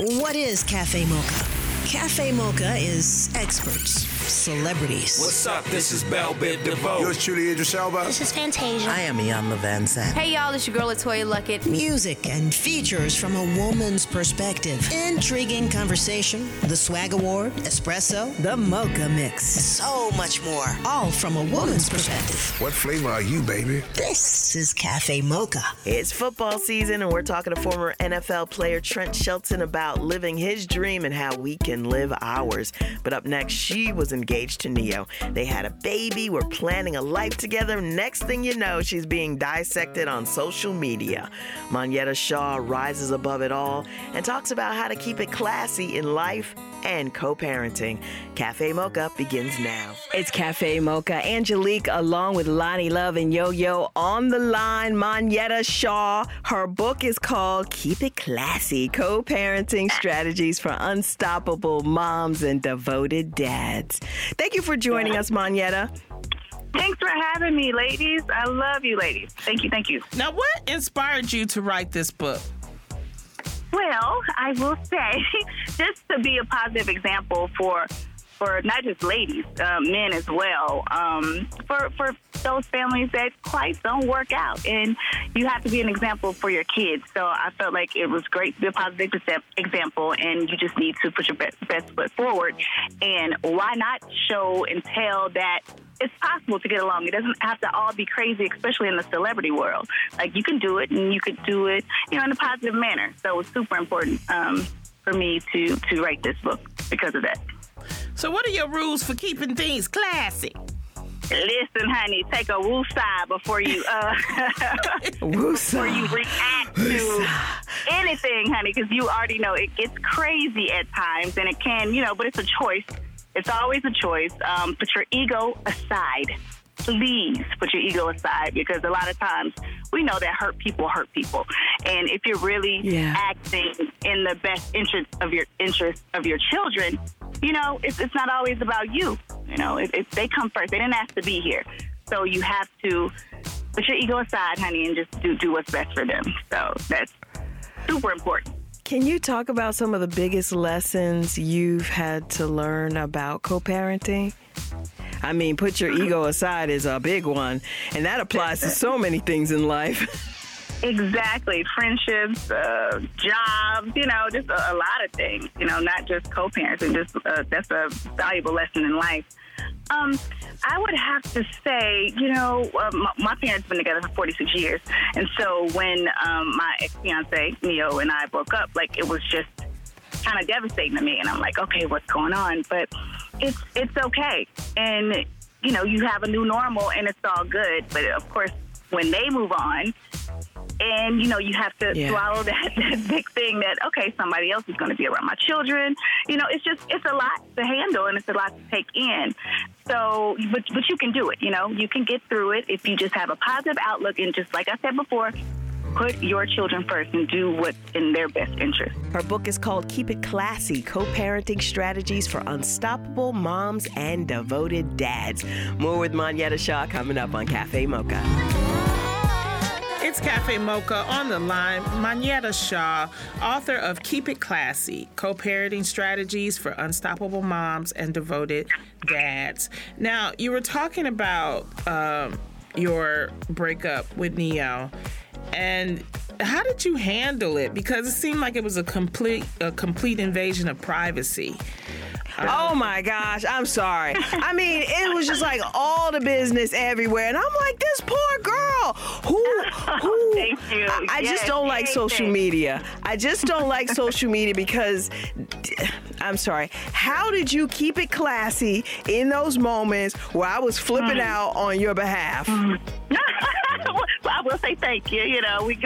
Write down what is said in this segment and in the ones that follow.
What is Cafe Mocha? Cafe Mocha is experts, celebrities. What's up? This is Bell Biv DeVoe. Yours truly, Idris Elba. This is Fantasia. I am Iyanla Vanzant. Hey y'all, it's your girl LeToya Luckett. Music and features from a woman's perspective. Intriguing conversation, the Swag Award, Espresso, the Mocha Mix. So much more. All from a woman's perspective. What flavor are you, baby? This is Cafe Mocha. It's football season, and we're talking to former NFL player Trent Shelton about living his dream and how we can live ours. But up next, she was engaged to Ne-Yo. They had a baby, we're planning a life together. Next thing you know, she's being dissected on social media. Monyetta Shaw rises above it all and talks about how to keep it classy in life and co parenting. Cafe Mocha begins now. It's Cafe Mocha. Angelique, along with Loni Love and Yo Yo, on the line. Monyetta Shaw. Her book is called Keep It Classy Co Parenting Strategies for Unstoppable Moms and Devoted Dads. Thank you for joining us, Monyetta. Thanks for having me, ladies. I love you, ladies. Thank you, thank you. Now, what inspired you to write this book? Well, I will say, just to be a positive example for for not just ladies, uh, men as well, um, for for those families that quite don't work out, and you have to be an example for your kids. So I felt like it was great to be a positive example, and you just need to put your best, best foot forward. And why not show and tell that it's possible to get along. It doesn't have to all be crazy, especially in the celebrity world. Like you can do it, and you could do it, you know, in a positive manner. So it's super important um, for me to to write this book because of that. So, what are your rules for keeping things classy? Listen, honey, take a woosah before you uh before you react to anything, honey, because you already know it gets crazy at times, and it can, you know, but it's a choice. It's always a choice. Um, put your ego aside. Please put your ego aside because a lot of times we know that hurt people hurt people, and if you're really Yeah. acting in the best interest of your interest of your children, you know, it's, it's not always about you. You know, if, if they come first, they didn't ask to be here. So you have to put your ego aside, honey, and just do, do what's best for them. So that's super important. Can you talk about some of the biggest lessons you've had to learn about co parenting? I mean, put your ego aside is a big one, and that applies to so many things in life. Exactly. Friendships, uh, jobs, you know, just a, a lot of things, you know, not just co parenting. Just uh, that's a valuable lesson in life. Um, I would have to say, you know, uh, my, my parents have been together for 46 years. And so when um, my ex fiance, Ne-Yo, and I broke up, like, it was just kind of devastating to me. And I'm like, okay, what's going on? But it's, it's okay. And, you know, you have a new normal and it's all good. But of course, when they move on, and you know you have to Yeah. swallow that, that big thing that okay somebody else is going to be around my children you know it's just it's a lot to handle and it's a lot to take in so but but you can do it you know you can get through it if you just have a positive outlook and just like i said before put your children first and do what's in their best interest Her book is called Keep It Classy Co Parenting Strategies for Unstoppable Moms and Devoted Dads. More with Monyetta Shaw coming up on Cafe Mocha. It's Cafe Mocha on the line. Monyetta Shaw, author of Keep It Classy Co parenting strategies for unstoppable moms and devoted dads. Now, you were talking about um, your breakup with Ne-Yo, and how did you handle it? Because it seemed like it was a complete a complete invasion of privacy. Oh my gosh, I'm sorry. I mean, it was just like all the business everywhere, and I'm like, this poor girl. Who? Who? Thank you. I, I just don't like social media. I just don't like social media because, I'm sorry. How did you keep it classy in those moments where I was flipping Mm. out on your behalf? I will say thank you. You know, we.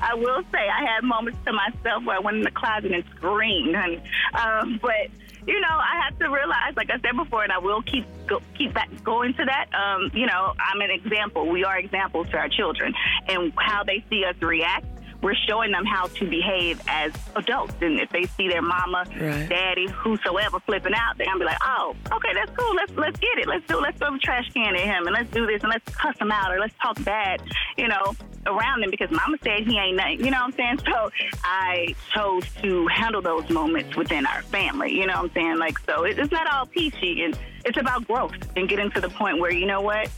I will say I had moments to myself where I went in the closet and screamed, honey. Um, but you know, I have to realize, like I said before, and I will keep go, keep going to that. Um, you know, I'm an example. We are examples to our children, and how they see us react. We're showing them how to behave as adults, and if they see their mama, Right. daddy, whosoever flipping out, they're gonna be like, "Oh, okay, that's cool. Let's let's get it. Let's do. Let's throw the trash can at him, and let's do this, and let's cuss him out, or let's talk bad." You know, around them because mama said he ain't nothing. You know what I'm saying? So I chose to handle those moments within our family. You know what I'm saying? Like, so it, it's not all peachy and it's about growth and getting to the point where, you know what?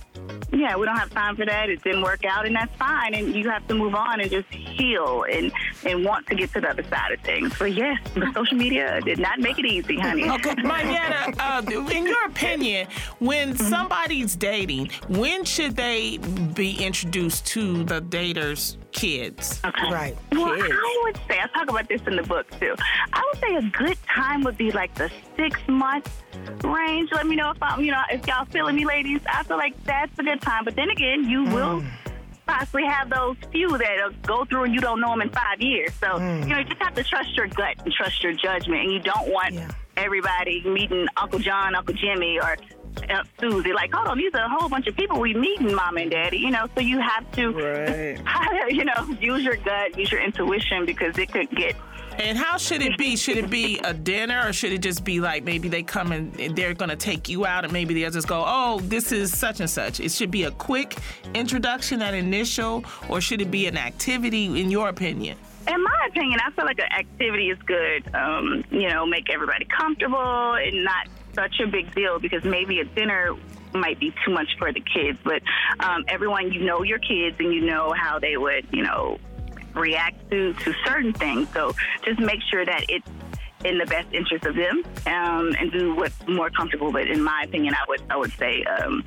Yeah, we don't have time for that. It didn't work out and that's fine. And you have to move on and just heal and, and want to get to the other side of things. But yes, the social media did not make it easy, honey. Okay, Monyetta, uh, in your opinion, when Mm-hmm. somebody's dating, when should they be introduced to the dater's kids? Okay. Right. Well, Kids. I would say I talk about this in the book too. I would say a good time would be like the six month range. Let me know if I'm, you know, if y'all feeling me, ladies. I feel like that's a good time. But then again, you mm. will possibly have those few that'll go through and you don't know them in five years. So mm. you know, you just have to trust your gut and trust your judgment, and you don't want Yeah. everybody meeting Uncle John, Uncle Jimmy, or Aunt Susie. Like, hold on, these are a whole bunch of people we meeting, Mom and Daddy. You know, so you have to Right. you know, use your gut, use your intuition because it could get. And how should it be? Should it be a dinner or should it just be like maybe they come and they're going to take you out and maybe they'll just go, oh, this is such and such? It should be a quick introduction, that initial, or should it be an activity in your opinion? In my opinion, I feel like an activity is good. Um, you know, make everybody comfortable and not such a big deal because maybe a dinner might be too much for the kids. But um, everyone, you know your kids and you know how they would, you know, react to to certain things. So just make sure that it's in the best interest of them um, and do what's more comfortable. But in my opinion, I would I would say um,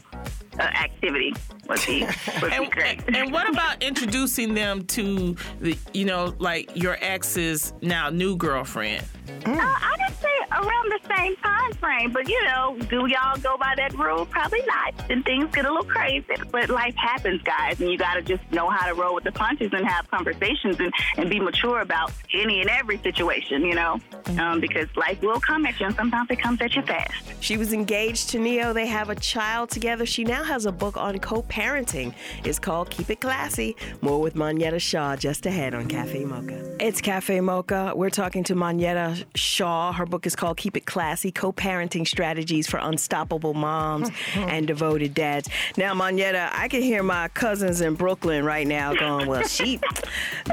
uh, activity would be would be And, great. and what about introducing them to the, you know, like your ex's now new girlfriend? Uh, I didn't say around the same time frame, but you know, do y'all go by that rule? Probably not. And things get a little crazy, but life happens, guys, and you got to just know how to roll with the punches and have conversations and, and be mature about any and every situation, you know, um, because life will come at you, and sometimes it comes at you fast. She was engaged to Ne-Yo. They have a child together. She now has a book on co-parenting. It's called Keep It Classy. More with Monyetta Shaw just ahead on Cafe Mocha. It's Cafe Mocha. We're talking to Monyetta Shaw. Her book is called Keep It Classy: Co-parenting strategies for unstoppable moms and devoted dads. Now, Monyetta, I can hear my cousins in Brooklyn right now going, "Well, she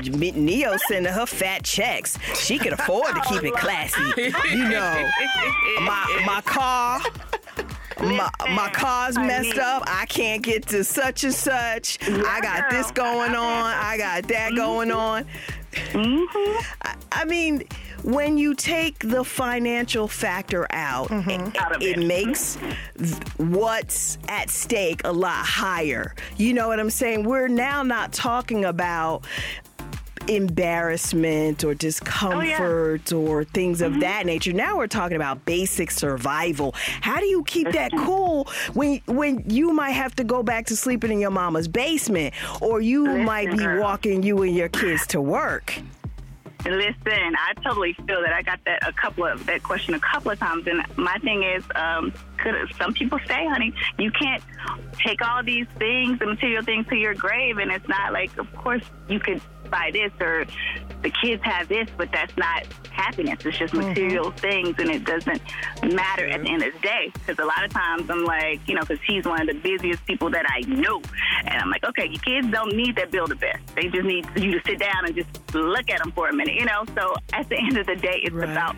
Ne-Yo sending her fat checks. She can afford to keep it classy." You know, my my car my, my car's messed up. I can't get to such and such. I got this going on. I got that going mm-hmm. on. Mm-hmm. I, I mean, when you take the financial factor out, mm-hmm. it, Out of it it. makes th- what's at stake a lot higher. You know what I'm saying? We're now not talking about embarrassment or discomfort or things of that nature. Now we're talking about basic survival. How do you keep that cool when when you might have to go back to sleeping in your mama's basement or you might be girl. walking you and your kids to work? Listen, I totally feel that. I got that a couple of that question a couple of times, and my thing is, um, could some people say, honey, you can't take all these things, the material things, to your grave, and it's not like, of course, you could buy this or the kids have this, but that's not happiness. It's just mm-hmm. material things, and it doesn't matter at the end of the day. Because a lot of times I'm like, you know, because he's one of the busiest people that I know, and I'm like, okay, your kids don't need that bill the best. They just need you to sit down and just look at them for a minute, you know. So at the end of the day, it's Right. about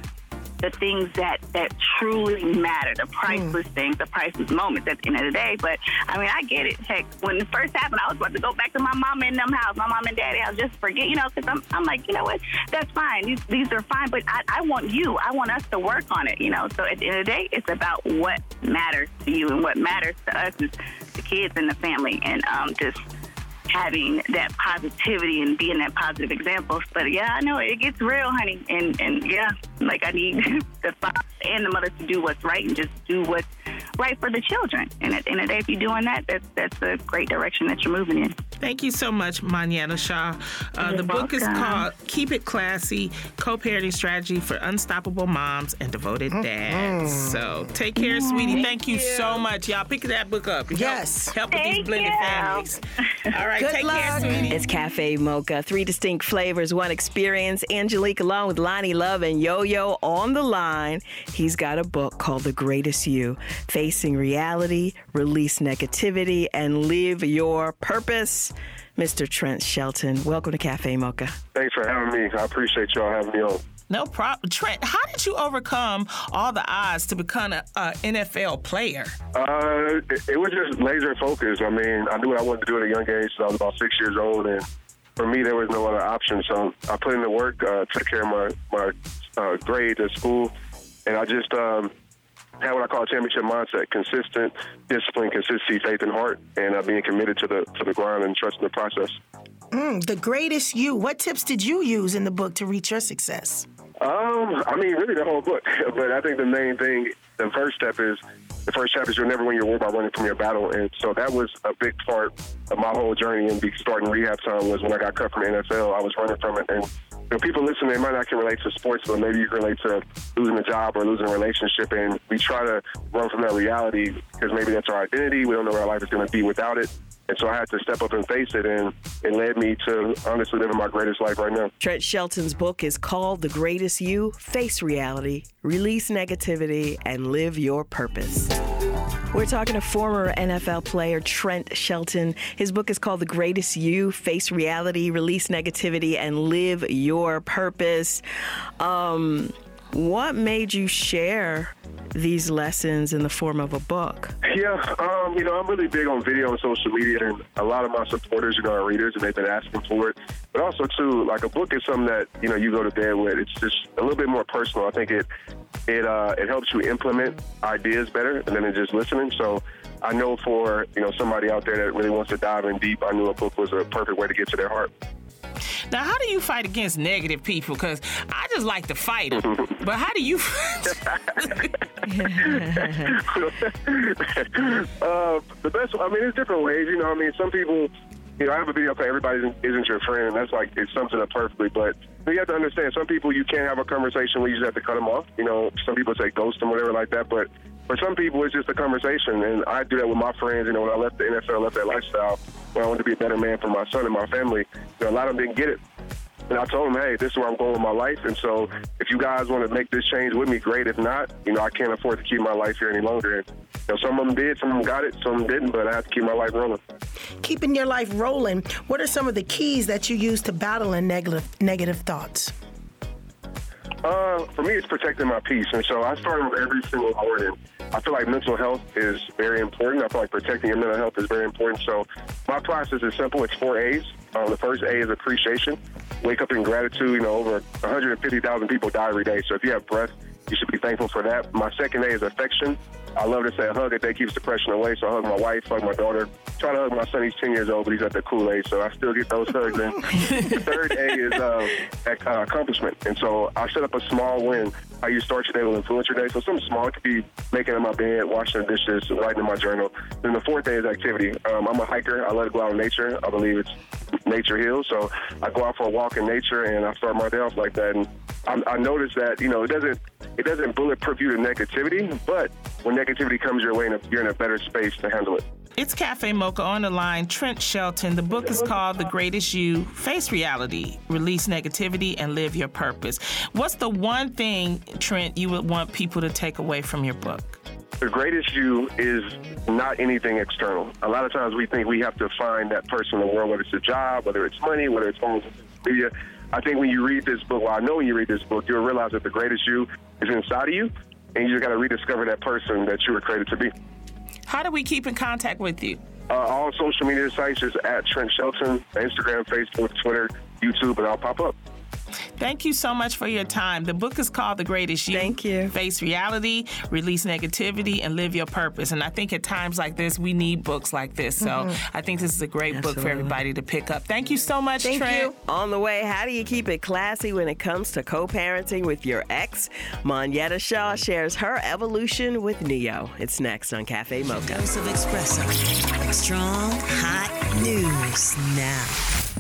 the things that that truly matter, the priceless things, the priceless moments at the end of the day. But I mean, I get it. Heck, when it first happened, I was about to go back to my mom and them house, my mom and daddy house, just forget, you know, because I'm, I'm like, you know what, that's fine. These these are fine, but I, I want you. I want us to work on it, you know. So at the end of the day, it's about what matters to you, and what matters to us is the kids and the family, and um, just having that positivity and being that positive example. But yeah, I know it gets real, honey. And and yeah, like I need the father and the mother to do what's right and just do what's right for the children. And at the end of the day, if you're doing that, that's that's a great direction that you're moving in. Thank you so much, Monyetta Shaw. Uh, the You're book is called Keep It Classy Co-Parenting Strategy for Unstoppable Moms and Devoted Dads. So take care, sweetie. Thank you so much. Y'all pick that book up. Yes. Help, with these blended you. families. All right, Good take luck. care, sweetie. It's Cafe Mocha. Three distinct flavors, one experience. Angelique along with Loni Love and Yo Yo on the line. He's got a book called The Greatest You Facing Reality, Release Negativity, and Live Your Purpose. Mr. Trent Shelton. Welcome to Cafe Mocha. Thanks for having me. I appreciate y'all having me on. No problem. Trent, how did you overcome all the odds to become an NFL player? Uh, it, it, was just laser focus. I mean, I knew what I wanted to do at a young age. So I was about six years old, and for me, there was no other option. So I put in the work, uh, took care of my my uh, grades at school, and I just um, had what I call a championship mindset: consistent, discipline, consistency, faith, and heart, and uh, being committed to the to the grind and trusting the process. Mm, the greatest you. What tips did you use in the book to reach your success? Um, I mean, really the whole book. But I think the main thing, the first step is the first chapter is you'll never win your war by running from your battle. And so that was a big part of my whole journey and starting rehab time was when I got cut from the NFL. I was running from it. And know, people listening, they might not can relate to sports, but maybe you can relate to losing a job or losing a relationship. And we try to run from that reality because maybe that's our identity. We don't know where our life is going to be without it. And so I had to step up and face it, and it led me to honestly living my greatest life right now. Trent Shelton's book is called The Greatest You Face Reality, Release Negativity, and Live Your Purpose. We're talking to former NFL player Trent Shelton. His book is called The Greatest You Face Reality, Release Negativity, and Live Your Purpose. Um, what made you share these lessons in the form of a book? Yeah, um, you know, I'm really big on video and social media, and a lot of my supporters, you know, readers, and they've been asking for it. But also, too, like a book is something that you know you go to bed with. It's just a little bit more personal. I think it it uh, it helps you implement ideas better than just listening. So. I know for you know somebody out there that really wants to dive in deep, I knew a book was a perfect way to get to their heart. Now, how do you fight against negative people? Because I just like to fight them. but how do you? uh, the best. I mean, there's different ways. You know, I mean, some people. You know, I have a video called "Everybody Isn't Your Friend," and that's like it sums it up perfectly. But you have to understand, some people you can't have a conversation where you just have to cut them off. You know, some people say ghost them, whatever like that. But for some people, it's just a conversation, and I do that with my friends. You know, when I left the NFL, left that lifestyle, when I wanted to be a better man for my son and my family, you know, a lot of them didn't get it. And I told them, hey, this is where I'm going with my life. And so if you guys want to make this change with me, great. If not, you know, I can't afford to keep my life here any longer. And you know, some of them did, some of them got it, some of them didn't, but I have to keep my life rolling. Keeping your life rolling, what are some of the keys that you use to battle in negative, negative thoughts? Uh, for me, it's protecting my peace. And so I start with every single morning. I feel like mental health is very important. I feel like protecting your mental health is very important. So my process is simple. It's four A's. Um, the first A is appreciation. Wake up in gratitude. You know, over 150,000 people die every day. So if you have breath, you should be thankful for that. My second A is affection. I love to say a hug a day keeps depression away. So I hug my wife, hug my daughter. Try to hug my son. He's 10 years old, but he's at the cool age, so I still get those hugs in. the third A is uh, uh, accomplishment. And so I set up a small win. How you start your day will influence your day. So something small. It could be making in my bed, washing the dishes, writing in my journal. Then the fourth day is activity. Um, I'm a hiker. I love to go out in nature. I believe it's nature heals. So I go out for a walk in nature, and I start my day off like that. And I, I notice that you know it doesn't it doesn't bulletproof you to negativity, but when negativity comes your way, you're in a better space to handle it. It's Cafe Mocha on the line. Trent Shelton. The book is called The Greatest You Face Reality, Release Negativity, and Live Your Purpose. What's the one thing, Trent, you would want people to take away from your book? The greatest you is not anything external. A lot of times we think we have to find that person in the world, whether it's a job, whether it's money, whether it's phones, media. I think when you read this book, well, I know when you read this book, you'll realize that the greatest you is inside of you, and you just got to rediscover that person that you were created to be. How do we keep in contact with you? Uh, all social media sites is at Trent Shelton, Instagram, Facebook, Twitter, YouTube, and I'll pop up. Thank you so much for your time. The book is called The Greatest You. Thank you. Face reality, release negativity, and live your purpose. And I think at times like this, we need books like this. So mm-hmm. I think this is a great Absolutely. book for everybody to pick up. Thank you so much, Thank Trent. You. On the way, how do you keep it classy when it comes to co-parenting with your ex? Monyetta Shaw shares her evolution with Ne-Yo. It's next on Cafe Mocha. Dose of espresso. Strong, hot news now.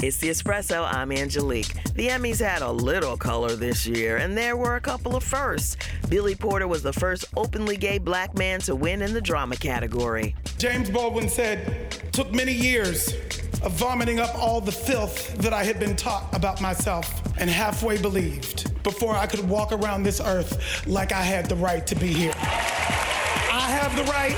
It's the Espresso. I'm Angelique. The Emmys had a little color this year, and there were a couple of firsts. Billy Porter was the first openly gay black man to win in the drama category. James Baldwin said, took many years of vomiting up all the filth that I had been taught about myself and halfway believed before I could walk around this earth like I had the right to be here. I have the right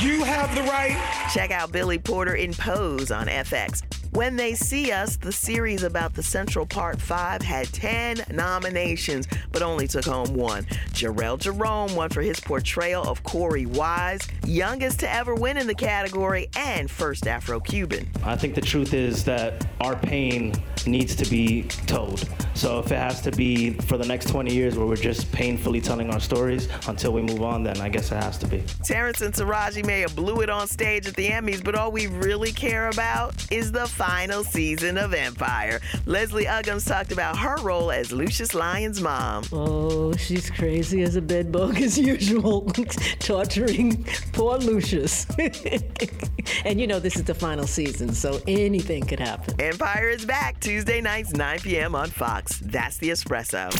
You have the right. Check out Billy Porter in Pose on FX. When They See Us, the series about the Central Park 5 had 10 nominations, but only took home one. Jharrel Jerome won for his portrayal of Korey Wise, youngest to ever win in the category and first Afro Cuban. I think the truth is that our pain needs to be told. So if it has to be for the next 20 years where we're just painfully telling our stories until we move on, then I guess it has to be. Terrence and Taraji may have blew it on stage at the Emmys, but all we really care about is the final season of Empire. Leslie Uggams talked about her role as Lucious Lyon's mom. Oh, she's crazy as a bedbug as usual, torturing poor Lucious. and you know, this is the final season, so anything could happen. Empire is back Tuesday nights, 9 p.m. on Fox. That's the espresso.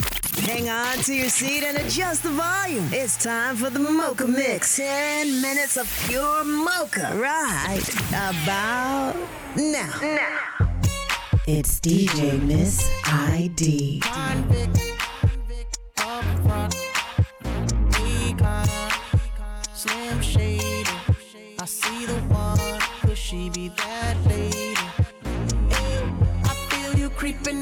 Hang on to your seat and adjust the volume. It's time for the Mocha Mix. 10 minutes of pure mocha right about now. Now. It's DJ Miss ID. Slim shady. I see the one. Could she be that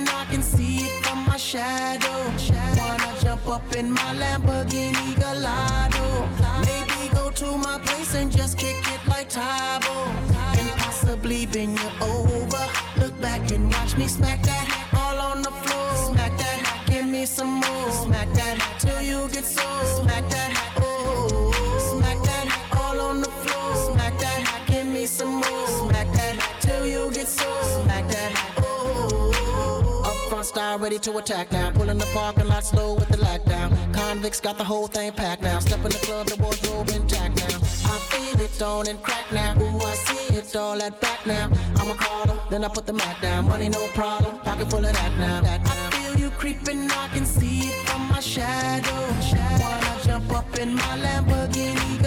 creeping. I can see it from my shadow. Wanna jump up in my Lamborghini Gallardo? Maybe go to my place and just kick it like Tae Bo. And possibly bend you over. Look back and watch me smack that all on the floor. Smack that, give me some more. Smack that till you get so. Smack that, Ready to attack now. Pulling the parking lot slow with the lockdown. Convicts got the whole thing packed now. Step in the club, the wardrobe intact now. I feel it on and crack now. Ooh, I see it all at back now. I'ma call them, then I put the mat down. Money no problem, pocket full of that now. That now. I feel you creeping, I can see it from my shadow. Wanna jump up in my Lamborghini?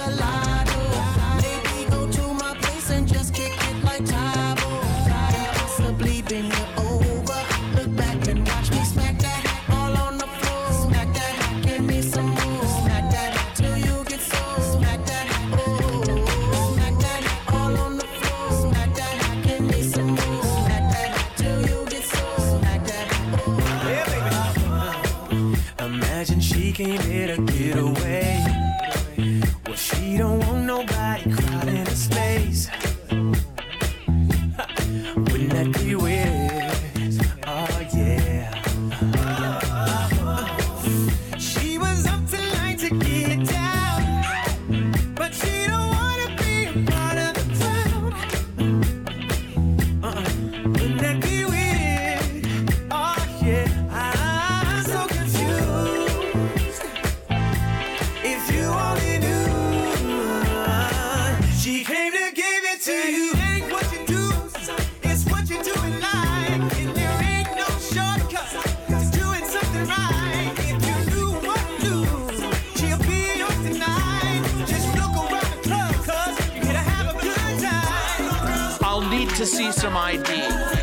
To see some ID.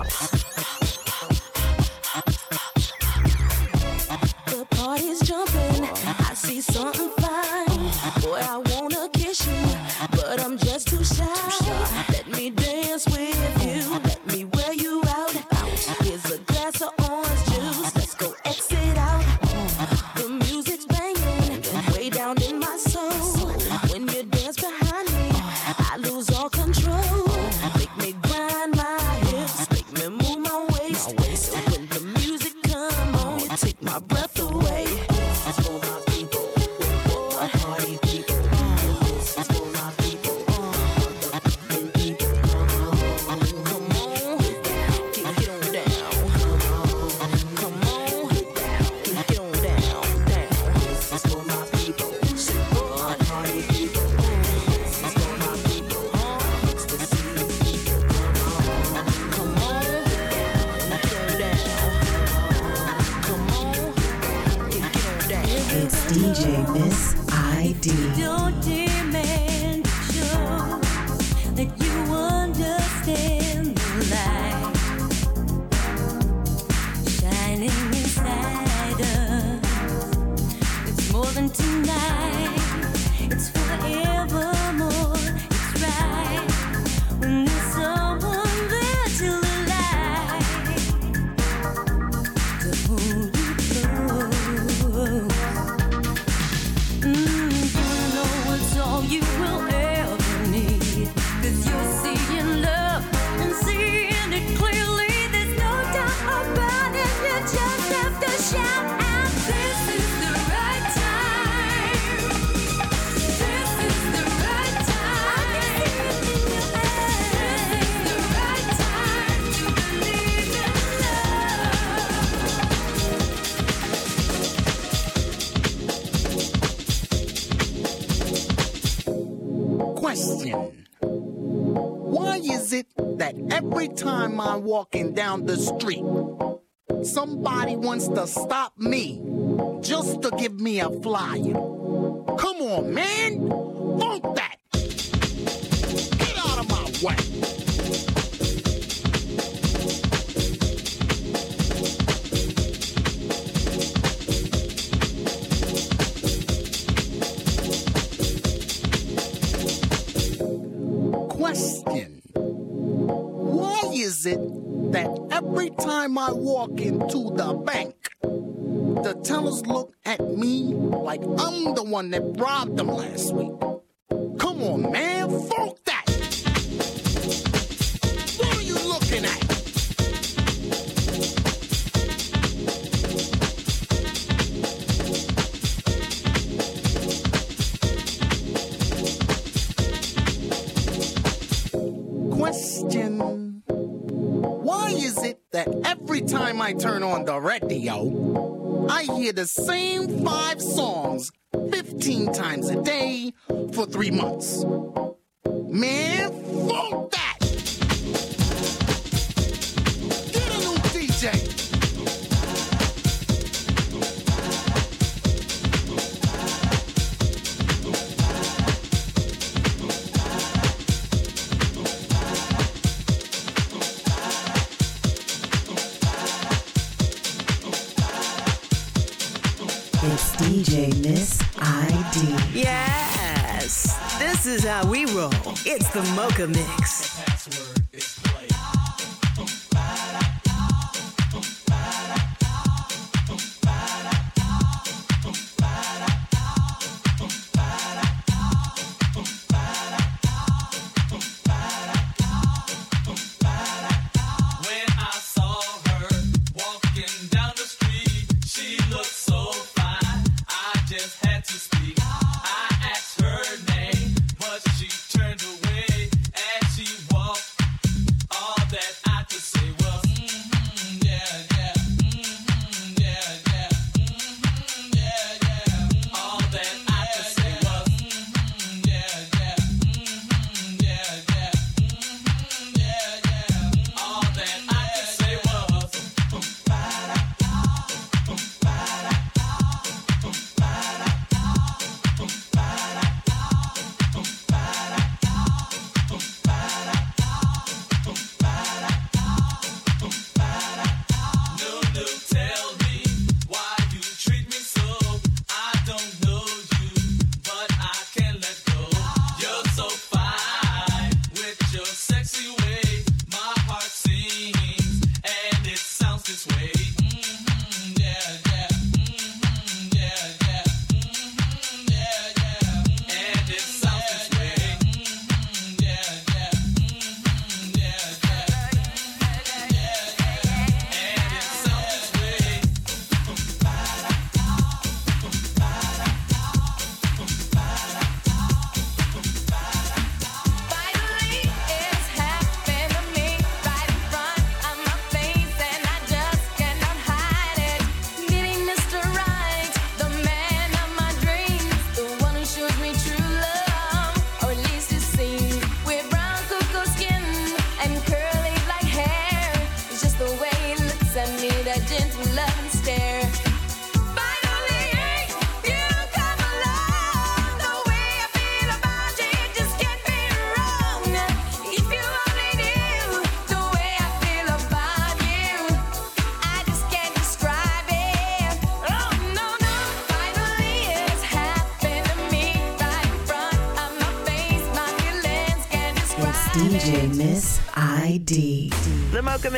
question. Why is it that every time I'm walking down the street, somebody wants to stop me just to give me a flyer? Come on, man! Funk that! Get out of my way! is it that every time I walk into the bank, the tellers look at me like I'm the one that robbed them last week? Come on, man, folk! on the radio, I hear the same five songs 15 times a day for three months. Man, fuck that! is how we roll. It's the Mocha Mix.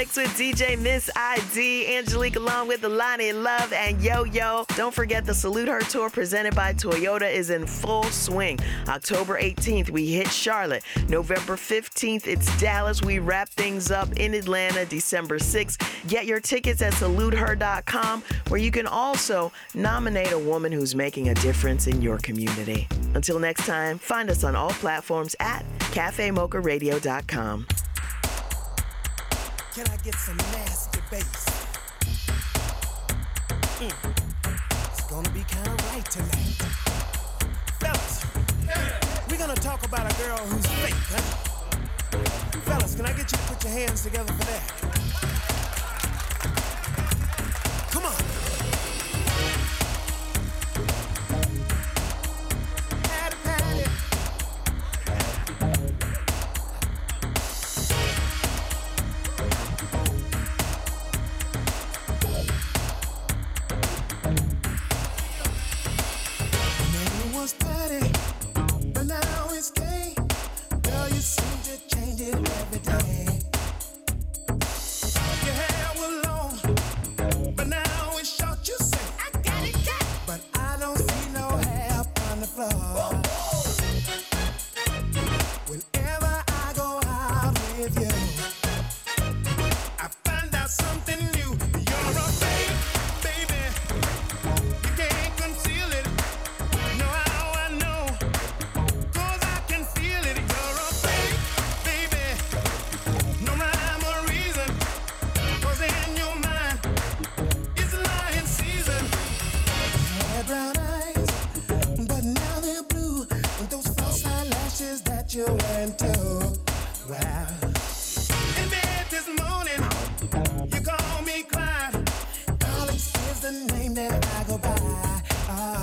With DJ Miss ID, Angelique along with Alani Love and Yo Yo. Don't forget the Salute Her Tour presented by Toyota is in full swing. October 18th, we hit Charlotte. November 15th, it's Dallas. We wrap things up in Atlanta December 6th. Get your tickets at saluteher.com, where you can also nominate a woman who's making a difference in your community. Until next time, find us on all platforms at cafemocharadio.com. Can I get some nasty bass? Mm. It's gonna be kind of right tonight. Fellas, we're gonna talk about a girl who's fake, huh? Fellas, can I get you to put your hands together for that? Come on. The name that I go by.